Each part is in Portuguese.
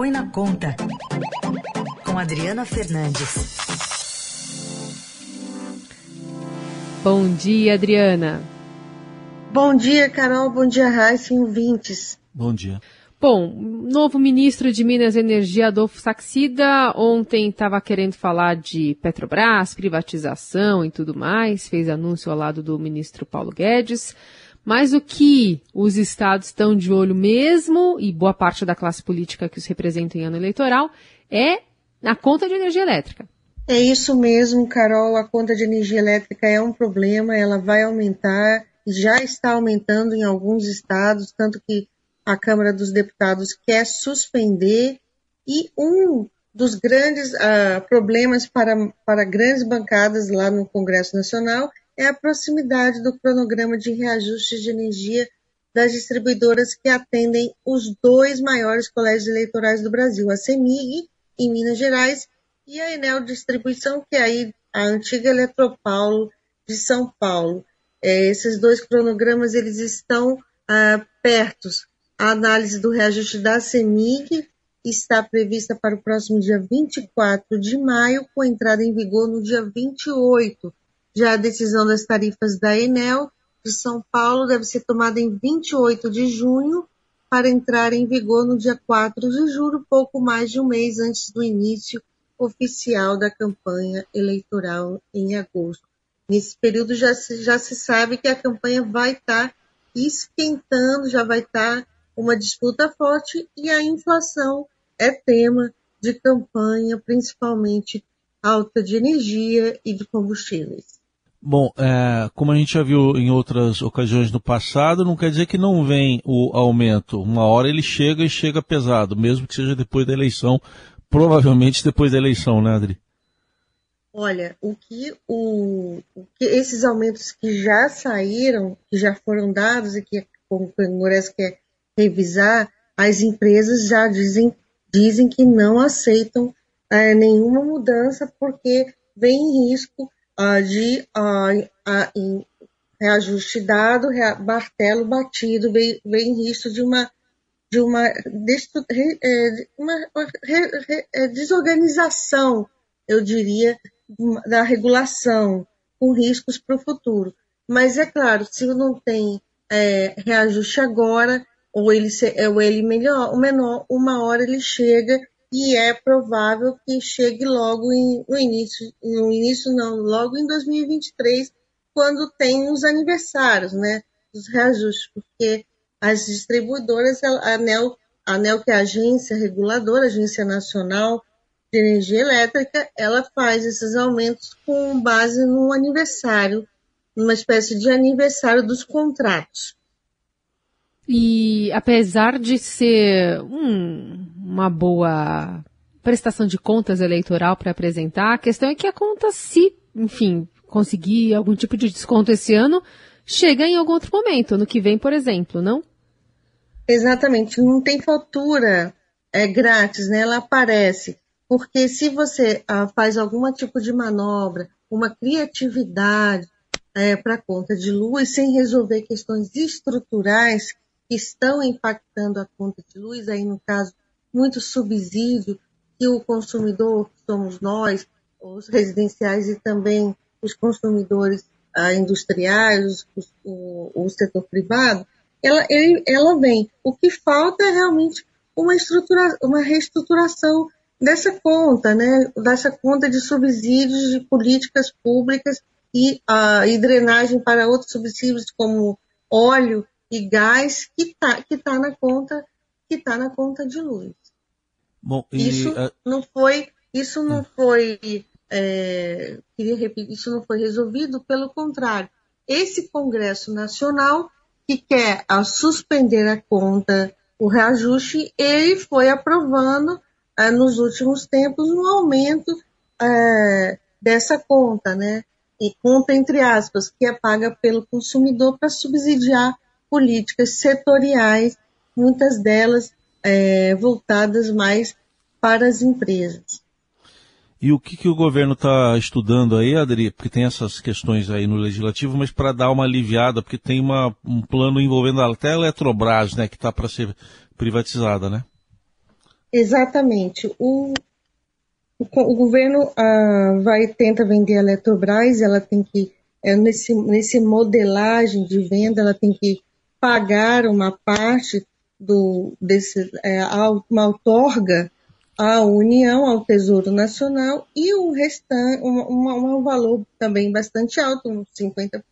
Põe na Conta, com Adriana Fernandes. Bom dia, Adriana. Bom dia, Carol. Bom dia, Raíssa e ouvintes. Bom dia. Bom, novo ministro de Minas e Energia, Adolfo Saxida, ontem estava querendo falar de Petrobras, privatização e tudo mais, fez anúncio ao lado do ministro Paulo Guedes. Mas o que os estados estão de olho mesmo, e boa parte da classe política que os representa em ano eleitoral, é na conta de energia elétrica. É isso mesmo, Carol. A conta de energia elétrica é um problema, ela vai aumentar, já está aumentando em alguns estados, tanto que a Câmara dos Deputados quer suspender e um dos grandes uh, problemas para, para grandes bancadas lá no Congresso Nacional é a proximidade do cronograma de reajuste de energia das distribuidoras que atendem os dois maiores colégios eleitorais do Brasil, a CEMIG, em Minas Gerais, e a Enel Distribuição, que é a antiga Eletropaulo de São Paulo. É, esses dois cronogramas eles estão ah, pertos a análise do reajuste da CEMIG está prevista para o próximo dia 24 de maio, com entrada em vigor no dia 28. Já a decisão das tarifas da Enel de São Paulo deve ser tomada em 28 de junho, para entrar em vigor no dia 4 de julho, pouco mais de um mês antes do início oficial da campanha eleitoral em agosto. Nesse período já se, já se sabe que a campanha vai estar tá esquentando, já vai estar tá uma disputa forte e a inflação é tema de campanha, principalmente alta de energia e de combustíveis. Bom, é, como a gente já viu em outras ocasiões no passado, não quer dizer que não vem o aumento. Uma hora ele chega e chega pesado, mesmo que seja depois da eleição, provavelmente depois da eleição, né, Adri? Olha, o que, o, o que esses aumentos que já saíram, que já foram dados e que o Congresso quer revisar, as empresas já dizem, dizem que não aceitam é, nenhuma mudança porque vem em risco de reajuste dado, martelo batido, vem, vem em risco de uma de uma, é, é, desorganização, eu diria, da regulação, com riscos para o futuro. Mas é claro, se não tem é, reajuste agora, ou ele, ou ele melhor, o menor, uma hora ele chega e é provável que chegue logo em, no início, no início não, logo em 2023, quando tem os aniversários, né, os reajustes, porque as distribuidoras, a ANEL, a ANEL que é a agência reguladora, agência nacional de energia elétrica, ela faz esses aumentos com base no aniversário, numa espécie de aniversário dos contratos. E apesar de ser hum, uma boa prestação de contas eleitoral para apresentar, a questão é que a conta, se, enfim, conseguir algum tipo de desconto esse ano, chega em algum outro momento, no que vem, por exemplo, não? Exatamente, não tem fatura é grátis, né? Ela aparece. Porque se você ah, faz algum tipo de manobra, uma criatividade é, para conta de luz, sem resolver questões estruturais que estão impactando a conta de luz, aí no caso, muito subsídio que o consumidor, que somos nós, os residenciais e também os consumidores ah, industriais, os, o, o, setor privado, ela, ele, ela vem. O que falta é realmente uma, estrutura, uma reestruturação dessa conta, né? dessa conta de subsídios de políticas públicas e, ah, e drenagem para outros subsídios como óleo e gás que está que tá na conta que tá na conta de luz. Bom, e, isso uh... não foi isso não foi é, queria repetir, isso não foi resolvido, pelo contrário, esse Congresso Nacional que quer a, suspender a conta, o reajuste, ele foi aprovando é, nos últimos tempos um aumento é, dessa conta, né? E conta entre aspas, que é paga pelo consumidor para subsidiar políticas setoriais, muitas delas é, voltadas mais para as empresas. E o que, que o governo está estudando aí, Adri? Porque tem essas questões aí no legislativo, mas para dar uma aliviada, porque tem uma, um plano envolvendo até a Eletrobras, né, que está para ser privatizada, né? Exatamente. O, o, o governo ah, vai tenta vender a Eletrobras, ela tem que é, nesse nesse modelagem de venda, ela tem que pagar uma parte do desse é, uma outorga à União, ao Tesouro Nacional e o restante, um, um, um valor também bastante alto, uns 50%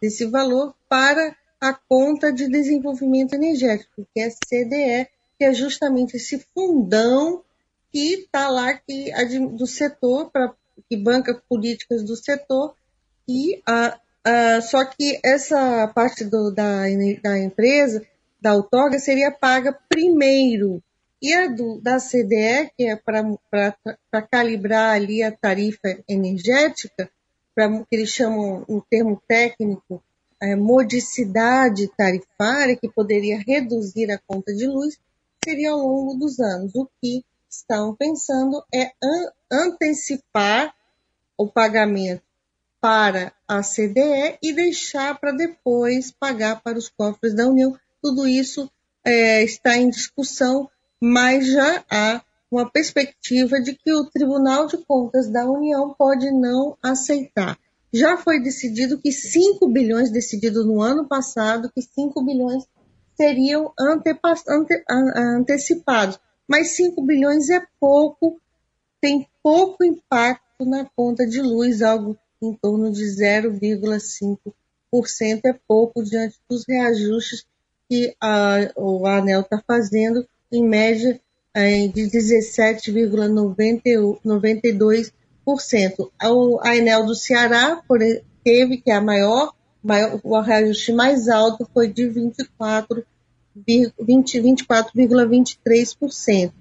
desse valor para a conta de desenvolvimento energético, que é a CDE, que é justamente esse fundão que está lá que, do setor, pra, que banca políticas do setor, e a, a, só que essa parte do, da, da empresa, da outorga, seria paga primeiro. E a do, da CDE, que é para calibrar ali a tarifa energética, pra, que eles chamam, um termo técnico, é, modicidade tarifária, que poderia reduzir a conta de luz, seria ao longo dos anos. O que estão pensando é an antecipar o pagamento para a CDE e deixar para depois pagar para os cofres da União. Tudo isso é, está em discussão, mas já há uma perspectiva de que o Tribunal de Contas da União pode não aceitar. Já foi decidido que 5 bilhões, decidido no ano passado, que 5 bilhões seriam ante, antecipados mas 5 bilhões é pouco, tem pouco impacto na conta de luz, algo em torno de 0,5% é pouco diante dos reajustes que a, o ANEL está fazendo, em média é, de 17,92%. A ANEL do Ceará teve, que é a maior, maior, o reajuste mais alto foi de 24 24,23%.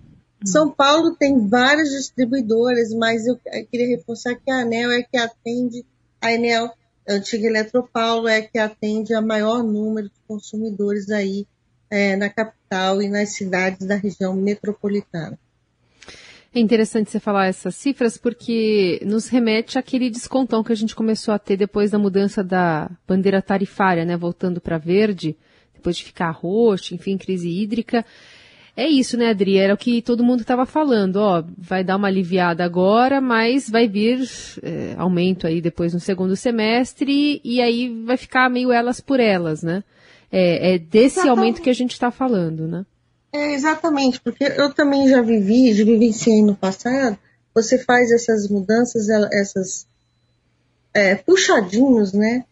São Paulo tem várias distribuidoras, mas eu queria reforçar que a ANEL é que atende, a Enel, a antiga Eletropaulo, é que atende a maior número de consumidores aí é, na capital e nas cidades da região metropolitana. É interessante você falar essas cifras porque nos remete àquele descontão que a gente começou a ter depois da mudança da bandeira tarifária, né, voltando para verde depois de ficar roxo, enfim, crise hídrica. É isso, né, Adri? Era o que todo mundo estava falando. Ó, vai dar uma aliviada agora, mas vai vir é, aumento aí depois no segundo semestre e aí vai ficar meio elas por elas, né? É, é desse exatamente. aumento que a gente está falando, né? É, exatamente, porque eu também já vivi, já vivenciei no passado, você faz essas mudanças, essas é, puxadinhos, né?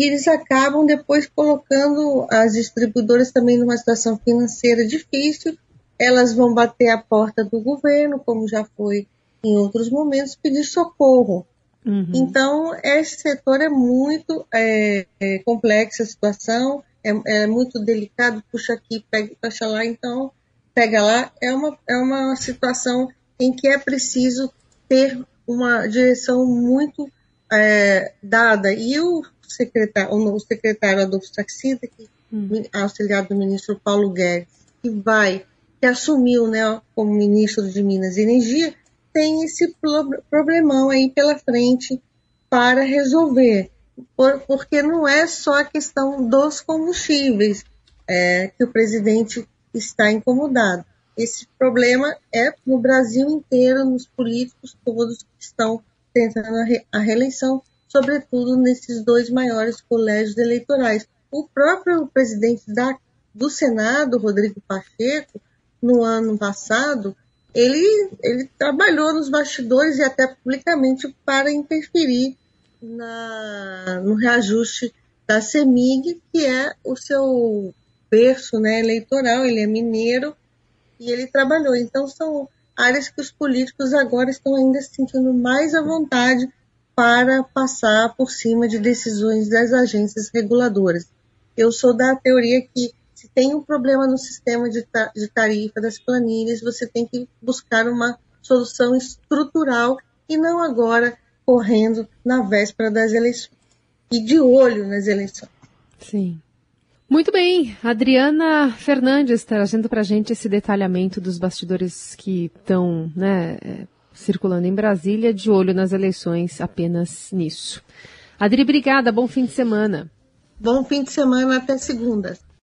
e eles acabam depois colocando as distribuidoras também numa situação financeira difícil. Elas vão bater a porta do governo, como já foi em outros momentos, pedir socorro. Uhum. Então, esse setor é muito é, é complexa a situação, é, é, muito delicado, puxa aqui, pega, puxa lá, então pega lá. É uma, é uma situação em que é preciso ter uma direção muito é, dada. E o secretário, o secretário Adolfo Saxida, que hum. auxiliar do ministro Paulo Guedes, que vai, que assumiu né, como ministro de Minas e Energia, tem esse problemão aí pela frente para resolver. Por, porque não é só a questão dos combustíveis é, que o presidente está incomodado. Esse problema é no Brasil inteiro, nos políticos todos que estão tentando a, re, a reeleição, sobretudo nesses dois maiores colégios eleitorais. O próprio presidente da, do Senado, Rodrigo Pacheco, no ano passado, ele, ele trabalhou nos bastidores e até publicamente para interferir na, no reajuste da CEMIG, que é o seu berço né, eleitoral, ele é mineiro e ele trabalhou. Então são áreas que os políticos agora estão ainda se sentindo mais à vontade para passar por cima de decisões das agências reguladoras. Eu sou da teoria que se tem um problema no sistema de, de tarifa das planilhas, você tem que buscar uma solução estrutural e não agora correndo na véspera das eleições e de olho nas eleições. Sim. Muito bem, Adriana Fernandes trazendo para a gente esse detalhamento dos bastidores que estão né, circulando em Brasília, de olho nas eleições apenas nisso. Adri, obrigada, bom fim de semana. Bom fim de semana, até segunda.